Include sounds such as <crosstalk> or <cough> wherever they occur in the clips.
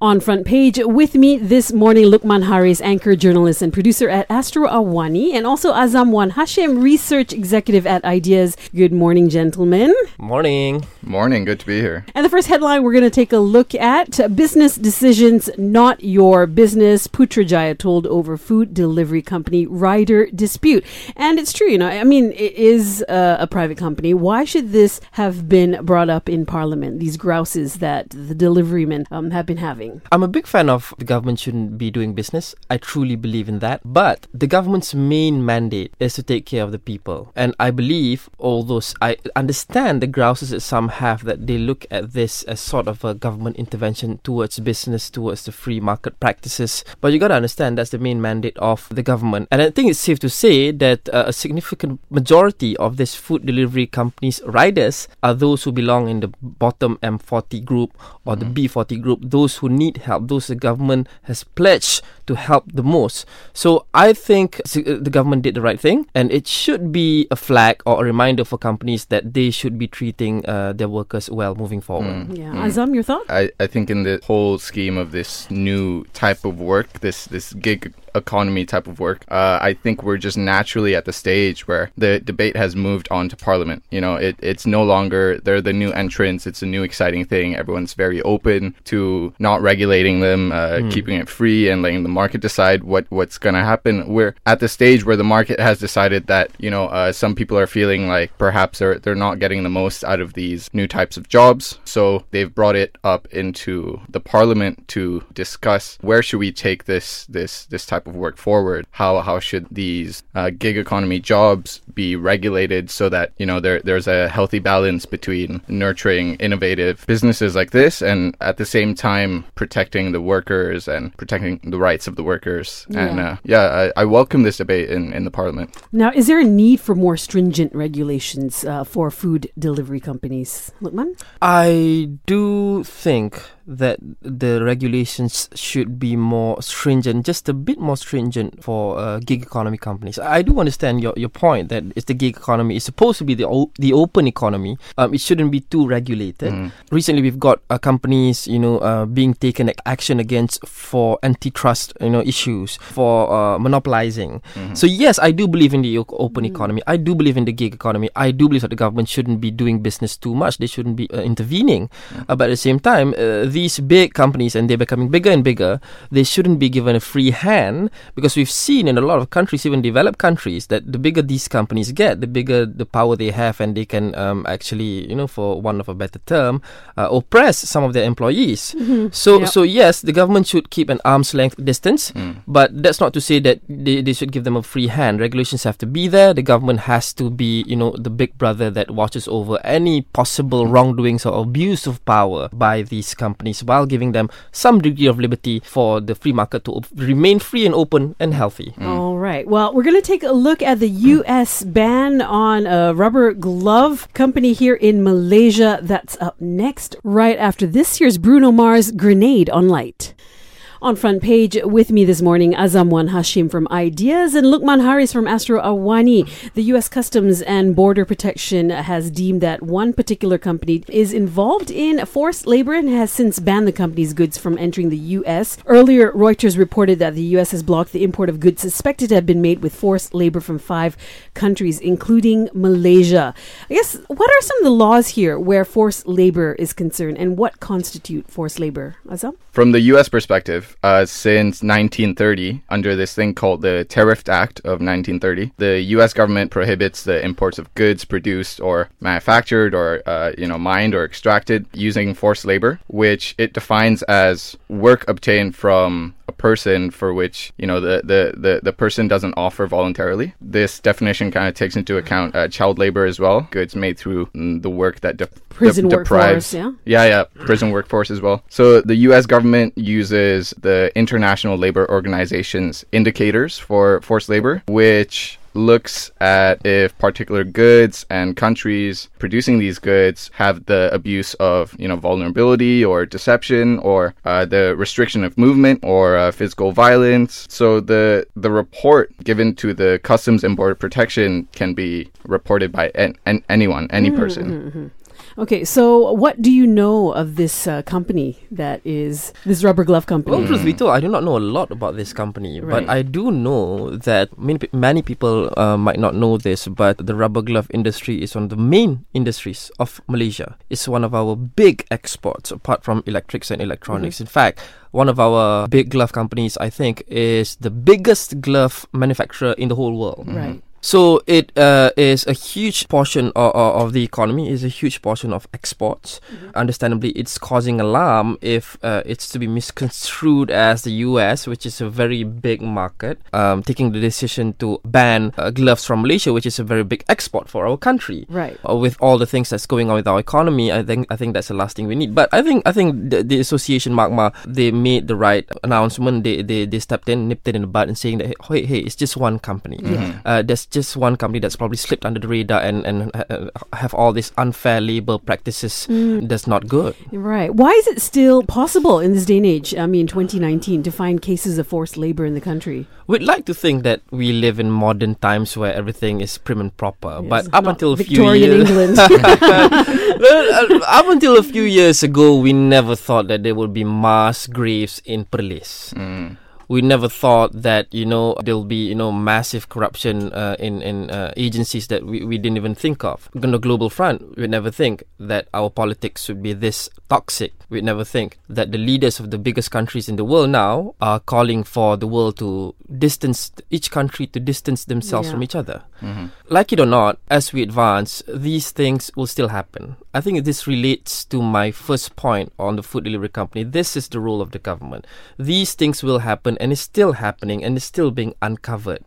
On front page with me this morning, Lukman Haris, anchor, journalist, and producer at Astro Awani, and also Azam Wan Hashim, research executive at Ideas. Good morning, gentlemen. Morning. Morning. Good to be here. And the first headline we're going to take a look at business decisions, not your business. Putrajaya told over food delivery company rider dispute. And it's true, you know, I mean, it is uh, a private company. Why should this have been brought up in Parliament? These grouses that the deliverymen um, have been having. I'm a big fan of the government shouldn't be doing business. I truly believe in that. But the government's main mandate is to take care of the people. And I believe, although I understand the grouses that some have that they look at this as sort of a government intervention towards business, towards the free market practices. But you got to understand that's the main mandate of the government. And I think it's safe to say that uh, a significant majority of these food delivery companies' riders are those who belong in the bottom M40 group or the mm-hmm. B40 group, those who need help, those the government has pledged to help the most. So I think uh, the government did the right thing, and it should be a flag or a reminder for companies that they should be treating uh, their workers well moving forward. Mm. Yeah, mm. Azam, your thought? I, I think in the whole scheme of this new type of work, this this gig economy type of work. Uh, I think we're just naturally at the stage where the debate has moved on to Parliament. You know, it, it's no longer they're the new entrants. It's a new exciting thing. Everyone's very open to not regulating them, uh, mm. keeping it free, and letting the market decide what what's going to happen. We're at the stage where the market has decided that you know uh, some people are feeling like perhaps they're they're not getting the most out of these new types of jobs. So they've brought it up into the Parliament to discuss where should we take this this this type type of work forward? How how should these uh, gig economy jobs be regulated so that you know there there's a healthy balance between nurturing innovative businesses like this and at the same time protecting the workers and protecting the rights of the workers? Yeah. And uh, yeah, I, I, welcome this debate in in the parliament. Now, is there a need for more stringent regulations uh, for food delivery companies, Lukman? I do think that the regulations should be more stringent, just a bit more stringent for uh, gig economy companies. I do understand your, your point that it's the gig economy is supposed to be the o- the open economy. Um, it shouldn't be too regulated. Mm. Recently, we've got uh, companies, you know, uh, being taken action against for antitrust, you know, issues for uh, monopolizing. Mm-hmm. So yes, I do believe in the open mm. economy. I do believe in the gig economy. I do believe that the government shouldn't be doing business too much. They shouldn't be uh, intervening. Mm. but at the same time these big companies and they're becoming bigger and bigger, they shouldn't be given a free hand because we've seen in a lot of countries, even developed countries, that the bigger these companies get, the bigger the power they have, and they can um, actually, you know, for one of a better term, uh, oppress some of their employees. <laughs> Mm-hmm. So, yep. so yes, the government should keep an arm's length distance, mm. but that's not to say that they, they should give them a free hand. Regulations have to be there. The government has to be, you know, the big brother that watches over any possible wrongdoings or abuse of power by these companies companies while giving them some degree of liberty for the free market to remain free and open and healthy. Mm. All right. Well, we're going to take a look at the U.S. ban on a rubber glove company here in Malaysia. That's up next, right after this year's Bruno Mars Grenade on Light. On front page with me this morning, Azamwan Hashim from Ideas and Lukman Haris from Astro Awani. The U.S. Customs and Border Protection has deemed that one particular company is involved in forced labor and has since banned the company's goods from entering the U.S. Earlier, Reuters reported that the U.S. has blocked the import of goods suspected to have been made with forced labor from five countries, including Malaysia. I guess, what are some of the laws here where forced labor is concerned and what constitute forced labor? Azam? From the U.S. perspective, uh, since 1930 under this thing called the Tariff Act of 1930. The U.S. government prohibits the imports of goods produced or manufactured or uh, you know mined or extracted using forced labor, which it defines as work obtained from a person for which you know the the the, the person doesn't offer voluntarily. This definition kind of takes into account uh, child labor as well, goods made through mm, the work that de- prison de- deprives. Workforce, yeah, yeah, yeah, prison workforce as well. So the U.S. government uses the International Labor Organization's indicators for forced labor, which looks at if particular goods and countries producing these goods have the abuse of you know vulnerability or deception or uh, the restriction of movement or uh, physical violence. So the the report given to the Customs and Border Protection can be reported by an, an anyone, any mm-hmm, person. Mm-hmm. Okay, so what do you know of this uh, company that is this rubber glove company? Well, truth be told, I do not know a lot about this company, Right. but I do know that many, many people uh, might not know this, but the rubber glove industry is one of the main industries of Malaysia. It's one of our big exports, apart from electrics and electronics. In fact, one of our big glove companies, I think, is the biggest glove manufacturer in the whole world. Right. So it uh, is a huge portion of, of the economy. Is a huge portion of exports. Understandably, it's causing alarm if uh, it's to be misconstrued as the U.S., which is a very big market, um, taking the decision to ban uh, gloves from Malaysia, which is a very big export for our country. Right. Uh, with all the things that's going on with our economy, I think I think that's the last thing we need. But I think I think the, the association MARGMA they made the right announcement. They, they they stepped in, nipped it in the bud, and saying that hey hey, it's just one company. Uh, there's just one company that's probably slipped under the radar and and uh, have all these unfair labor practices. That's not good. Right. Why is it still possible in this day and age, I mean 2019, to find cases of forced labor in the country? We'd like to think that we live in modern times where everything is prim and proper, but up until a few years. England. <laughs> <laughs> uh, up until a few years ago, we never thought that there would be mass graves in Perlis. Mm. We never thought that you know there'll be you know massive corruption uh, in in uh, agencies that we, we didn't even think of. On the global front, we'd never think that our politics would be this toxic. We'd never think that the leaders of the biggest countries in the world now are calling for the world to distance each country to distance themselves Yeah. from each other hmm like it or not, as we advance, these things will still happen. I think this relates to my first point on the food delivery company. This is the role of the government. These things will happen and it's still happening and it's still being uncovered.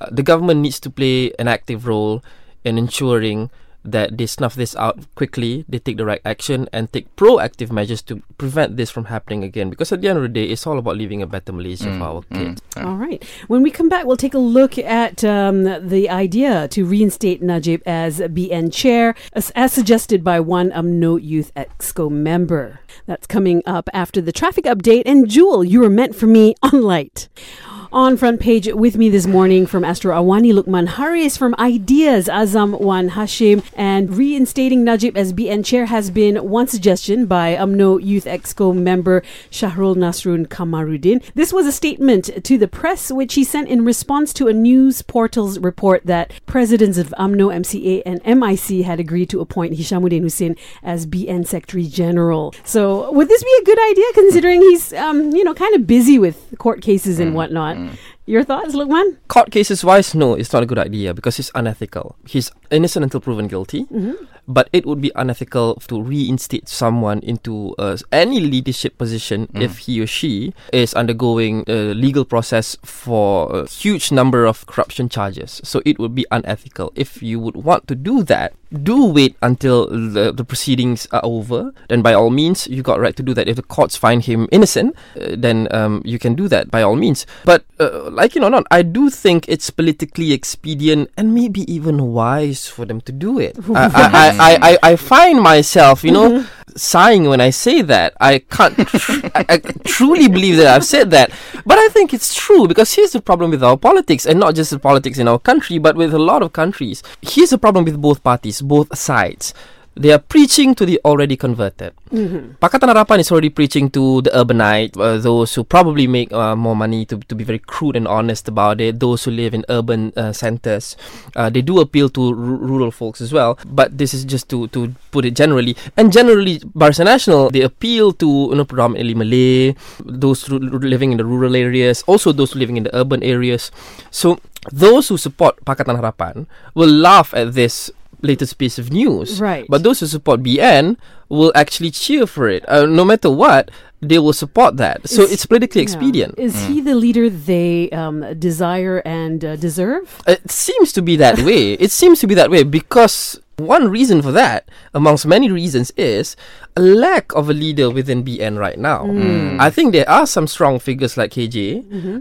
Uh, the government needs to play an active role in ensuring that they snuff this out quickly, they take the right action and take proactive measures to prevent this from happening again. Because at the end of the day, it's all about leaving a better Malaysia for our kids. All right. When we come back, we'll take a look at um, the idea to reinstate Najib as BN chair, as, as suggested by one UMNO Youth Exco member. That's coming up after the traffic update. And Jewel, you were meant for me on light. On front page with me this morning from Astro Awani Lukman Haris from Ideas Azam Wan Hashim and reinstating Najib as BN chair has been one suggestion by UMNO Youth Exco member Shahrul Nasrun Kamaruddin. This was a statement to the press which he sent in response to a news portal's report that presidents of UMNO, MCA and MIC had agreed to appoint Hishamuddin Hussein as BN Secretary General. So would this be a good idea considering he's um, you know kind of busy with court cases and whatnot? Mm. Your thoughts, Lukman? Court cases wise, no, it's not a good idea because it's unethical. He's innocent until proven guilty, mm-hmm. but it would be unethical to reinstate someone into uh, any leadership position mm. if he or she is undergoing a legal process for a huge number of corruption charges. So it would be unethical. If you would want to do that, do wait until the, the proceedings are over. Then by all means, you got right to do that. If the courts find him innocent, uh, then um, you can do that by all means. But uh, like it or not, I do think it's politically expedient and maybe even wise for them to do it. <laughs> I, I, I, I, I, I find myself, you know, sighing when I say that. I can't tr- I, I truly believe that I've said that. But I think it's true because here's the problem with our politics, and not just the politics in our country, but with a lot of countries. Here's the problem with both parties, both sides. They are preaching to the already converted. Pakatan Harapan is already preaching to the urbanite, uh, those who probably make uh, more money, to, to be very crude and honest about it, those who live in urban uh, centers. Uh, they do appeal to r- rural folks as well, but this is just to, to put it generally. And generally, Barisan Nasional, they appeal to you know, predominantly Malay, those r- living in the rural areas, also those living in the urban areas. So, those who support Pakatan Harapan will laugh at this latest piece of news. Right. But those who support BN will actually cheer for it. Uh, no matter what, they will support that. So Is- it's politically Yeah. expedient. Is he the leader they um, desire and uh, deserve? It seems to be that <laughs> way. It seems to be that way because one reason for that, amongst many reasons, is a lack of a leader within BN right now. I think there are some strong figures like KJ,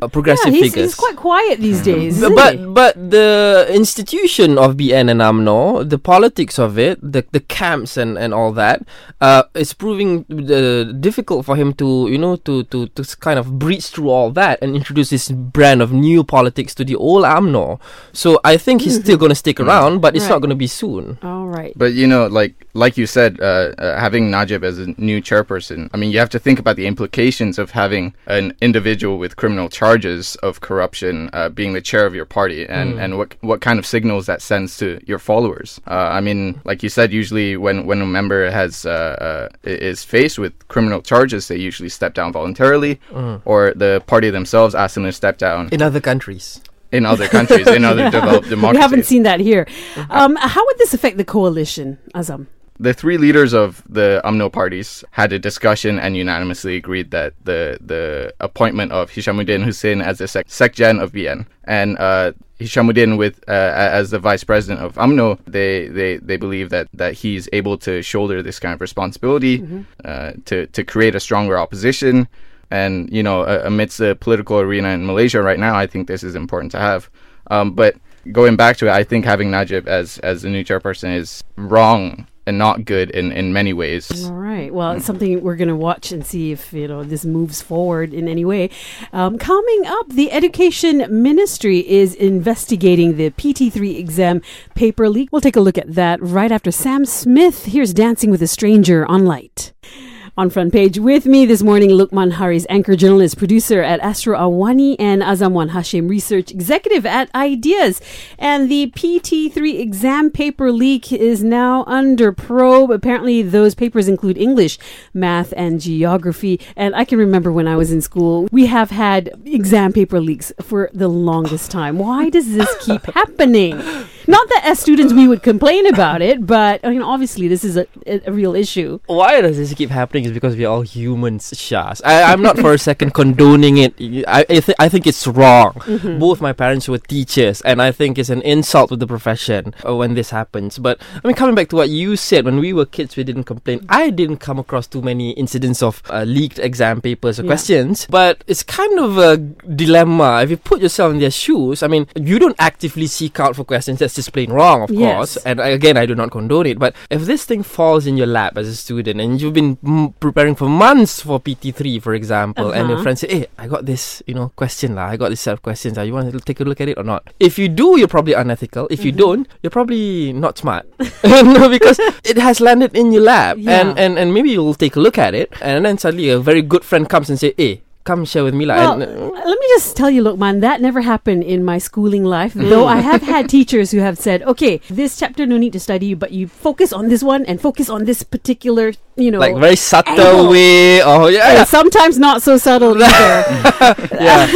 uh, progressive Mm. yeah, he's, figures. he's quite quiet these days. but but, but the institution of BN and UMNO, the politics of it, the the camps and, and all that, uh, is proving uh, difficult for him to you know to, to to kind of breach through all that and introduce this brand of new politics to the old UMNO. So I think he's still <laughs> going to stick around, but it's Right. not going to be soon. All right. But you know, like like you said, uh, uh, having Najib as a new chairperson, I mean, you have to think about the implications of having an individual with criminal charges of corruption uh, being the chair of your party, and, and what what kind of signals that sends to your followers. Uh, I mean, like you said, usually when when a member has uh, uh, is faced with criminal charges, they usually step down voluntarily, or the party themselves ask them to step down. In other countries. In other countries, in other <laughs> developed democracies. we haven't seen that here. Um, how would this affect the coalition, Azam? The three leaders of the UMNO parties had a discussion and unanimously agreed that the the appointment of Hishamuddin Hussein as the sec- secgen of BN and uh, Hishamuddin with uh, as the vice president of UMNO, they, they, they believe that, that he's able to shoulder this kind of responsibility uh, to to create a stronger opposition. And you know, uh, amidst the political arena in Malaysia right now, I think this is important to have. Um, but going back to it, I think having Najib as as the new chairperson is wrong and not good in, in many ways. All right. Well, it's something we're going to watch and see if you know this moves forward in any way. Um, coming up, the Education Ministry is investigating the PT3 exam paper leak. We'll take a look at that right after Sam Smith. Here's Dancing with a Stranger on Light. On front page with me this morning, Lukman Haris anchor journalist, producer at Astro Awani, and Azamwan Hashim, research executive at Ideas. And the PT3 exam paper leak is now under probe. Apparently, those papers include English, math, and geography. And I can remember when I was in school, we have had exam paper leaks for the longest time. Why does this keep <laughs> happening? Not that as students we would complain about it, but I mean, obviously, this is a, a real issue. Why does this keep happening? Is because we're all humans, Shaz. I, I'm not for a second condoning it. I I, th- I think it's wrong. Mm-hmm. Both my parents were teachers, and I think it's an insult to the profession uh, when this happens. But I mean, coming back to what you said, when we were kids, we didn't complain. I didn't come across too many incidents of uh, leaked exam papers or Yeah. questions. But it's kind of a dilemma. If you put yourself in their shoes, I mean, you don't actively seek out for questions. That's just plain wrong, of Yes. course. And again, I do not condone it. But if this thing falls in your lap as a student and you've been mm, preparing for months for PT3, for example, and your Uh-huh. friend say, "Hey, I got this, you know, question lah. I got this set of questions. Lah. You want to take a look at it or not?" If you do, you're probably unethical. If you Mm-hmm. don't, you're probably not smart. <laughs> no, because <laughs> it has landed in your lap, Yeah. and, and and maybe you'll take a look at it, and then suddenly a very good friend comes and say, "Hey." Come share with me, lah. Well, uh, let me just tell you, Lukman, that never happened in my schooling life. Though I have had <laughs> teachers who have said, "Okay, this chapter no need to study, but you focus on this one and focus on this particular, you know." like very subtle angle." way. Oh yeah, yeah. sometimes not so subtle <laughs> either. <laughs> yeah.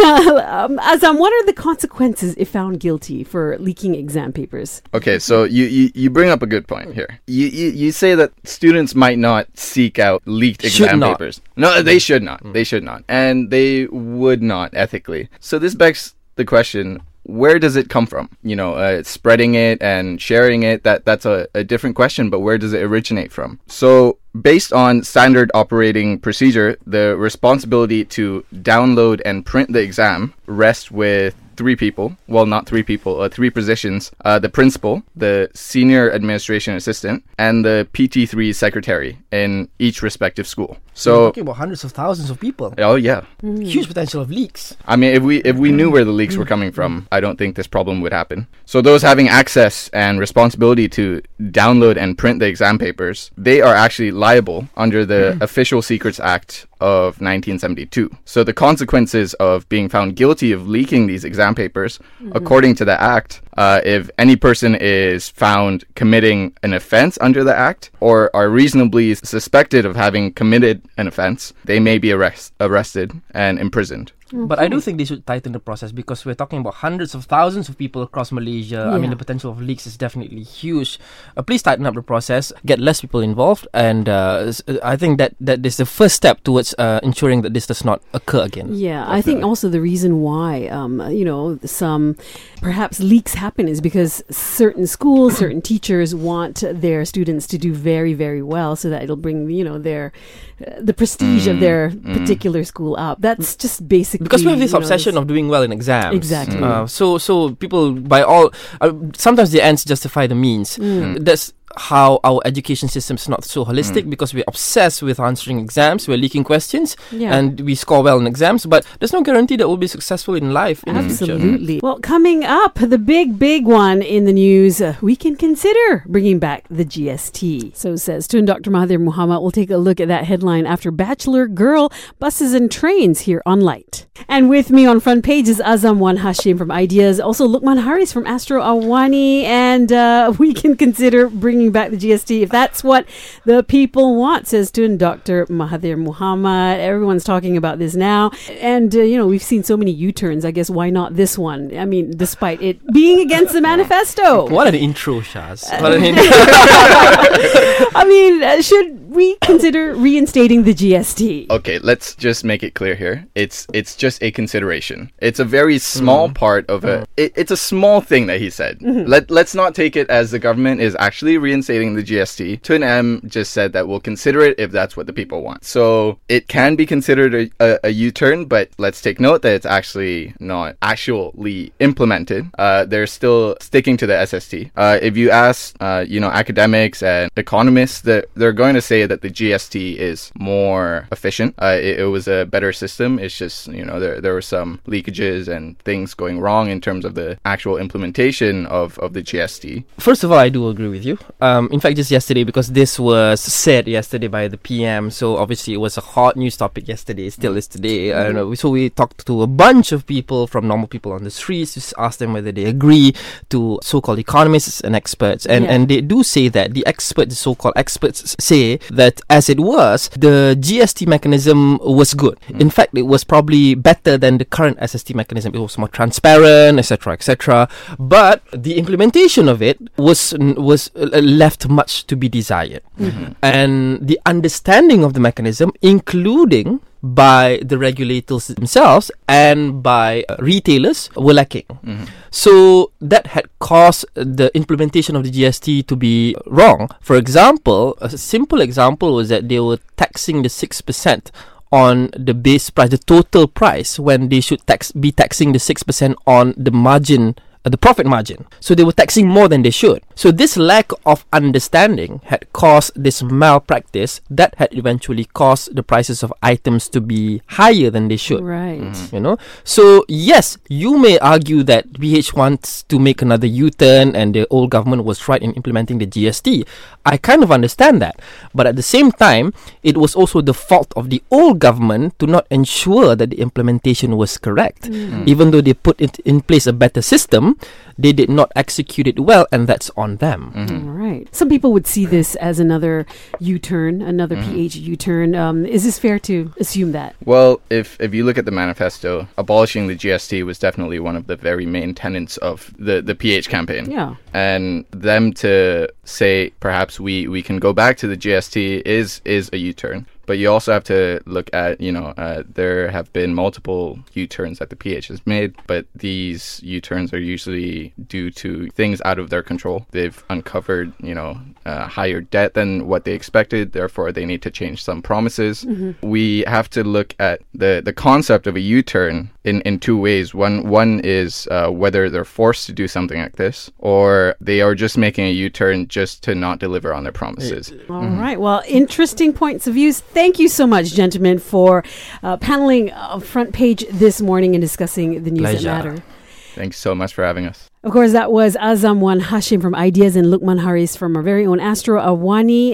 um, Azam, what are the consequences if found guilty for leaking exam papers? Okay, so you, you, you bring up a good point here. You, you you say that students might not seek out leaked Should exam not. papers. No, they should not. They should not, and they would not ethically. So this begs the question: Where does it come from? You know, uh, spreading it and sharing it. That that's a, a different question. But where does it originate from? So based on standard operating procedure, the responsibility to download and print the exam rests with three people. Well, not three people, uh, three positions. Uh, the principal, the senior administration assistant, and the PT3 secretary in each respective school. So, talking about hundreds of thousands of people. oh yeah. Mm. Huge potential of leaks. I mean, if we if we knew where the leaks were coming from, I don't think this problem would happen. So those having access and responsibility to download and print the exam papers, they are actually liable under the mm. Official Secrets Act of 1972. So the consequences of being found guilty of leaking these exam papers, mm-hmm. according to the act, uh, if any person is found committing an offense under the act or are reasonably suspected of having committed an offense, they may be arrest- arrested and imprisoned. But I do think they should tighten the process because we're talking about hundreds of thousands of people across Malaysia. I mean, the potential of leaks is definitely huge. Uh, please tighten up the process, get less people involved, and uh, uh, I think that that is the first step towards uh, ensuring that this does not occur again. Yeah, I think also the reason why, um, you know, some perhaps leaks happen is because certain schools, certain <coughs> teachers want their students to do very, very well, so that it'll bring you know their uh, the prestige of their particular school up. That's just basically because we have this obsession of doing well in exams. Exactly. Uh, so so people by all uh, sometimes the ends justify the means. Mm. That's how our education system is not so holistic because we're obsessed with answering exams, we're leaking questions, Yeah. and we score well in exams. But there's no guarantee that we'll be successful in life in the. Absolutely. Well, coming up, the big, big one in the news, uh, we can consider bringing back the GST. So says Tun Dr. Mahathir Mohamad. We'll take a look at that headline after Bachelor Girl Buses and Trains here on Light. And with me on front page is Azam Wan Hashim from Ideas, also Lukman Haris from Astro Awani, and uh, <laughs> we can consider bringing back the GST if that's what the people want, says Tun Dr. Mahathir Mohamad. Everyone's talking about this now. And, uh, you know, we've seen so many U turns. I guess why not this one? I mean, despite it being against the manifesto. What an intro, Shaz. What an intro. I mean, uh, should we consider reinstating the GST? Okay, let's just make it clear here. It's it's just a consideration. It's a very small part of a. It, it's a small thing that he said. Let let's not take it as the government is actually reinstating the GST. Tun M just said that we'll consider it if that's what the people want. So it can be considered a, a, a U-turn, but let's take note that it's actually not actually implemented. Uh, they're still sticking to the SST. Uh, if you ask, uh, you know, academics and economists, that they're going to say that the GST is more efficient. Uh, it, it was a better system. It's just you know there there were some leakages and things going wrong in terms of the actual implementation of of the GST. First of all, I do agree with you. Um, in fact, just yesterday, because this was said yesterday by the PM, so obviously it was a hot news topic yesterday. It still is today. I don't know. So we talked to a bunch of people from normal people on the streets just s- ask them whether they agree to so-called economists and experts, and Yeah. and they do say that the experts, the so-called experts, say that as it was, the GST mechanism was good. Hmm. In fact, it was probably better than the current SST mechanism. It was more transparent, etc., etc. But the implementation of it was was uh, uh, left much to be desired, hmm. Hmm. and the understanding of the mechanism, including by the regulators themselves and by uh, retailers were lacking. So that had caused the implementation of the GST to be wrong. For example, a simple example was that they were taxing the 6% on the base price, the total price, when they should tax be taxing the 6% on the margin the profit margin. So they were taxing more than they should. So this lack of understanding had caused this malpractice that had eventually caused the prices of items to be higher than they should. Right. Mm-hmm. you know? So yes you may argue that PH wants to make another U-turn and the old government was right in implementing the GST I kind of understand that. But at the same time it was also the fault of the old government to not ensure that the implementation was correct. Mm. Mm. Even though they put it in place a better system they did not execute it well and that's on them All right. Some people would see this as another U turn, another PH U turn. Um, is this fair to assume that? Well, if if you look at the manifesto, abolishing the GST was definitely one of the very main tenets of the the PH campaign. Yeah. and them to say perhaps we we can go back to the GST is is a U-turn. But you also have to look at, you know, uh, there have been multiple U-turns that the PH has made, but these U-turns are usually due to things out of their control. They've uncovered, you know, uh, higher debt than what they expected. Therefore, they need to change some promises. We have to look at the the concept of a U-turn in in two ways. One one is uh, whether they're forced to do something like this, or they are just making a U-turn just to not deliver on their promises. All right. Well, interesting points of views. Thank you so much, gentlemen, for uh, paneling uh, front page this morning and discussing the news Pleasure. that matter. Thanks so much for having us. Of course, that was Azam Wan Hashim from Ideas and Lukman Haris from our very own Astro Awani.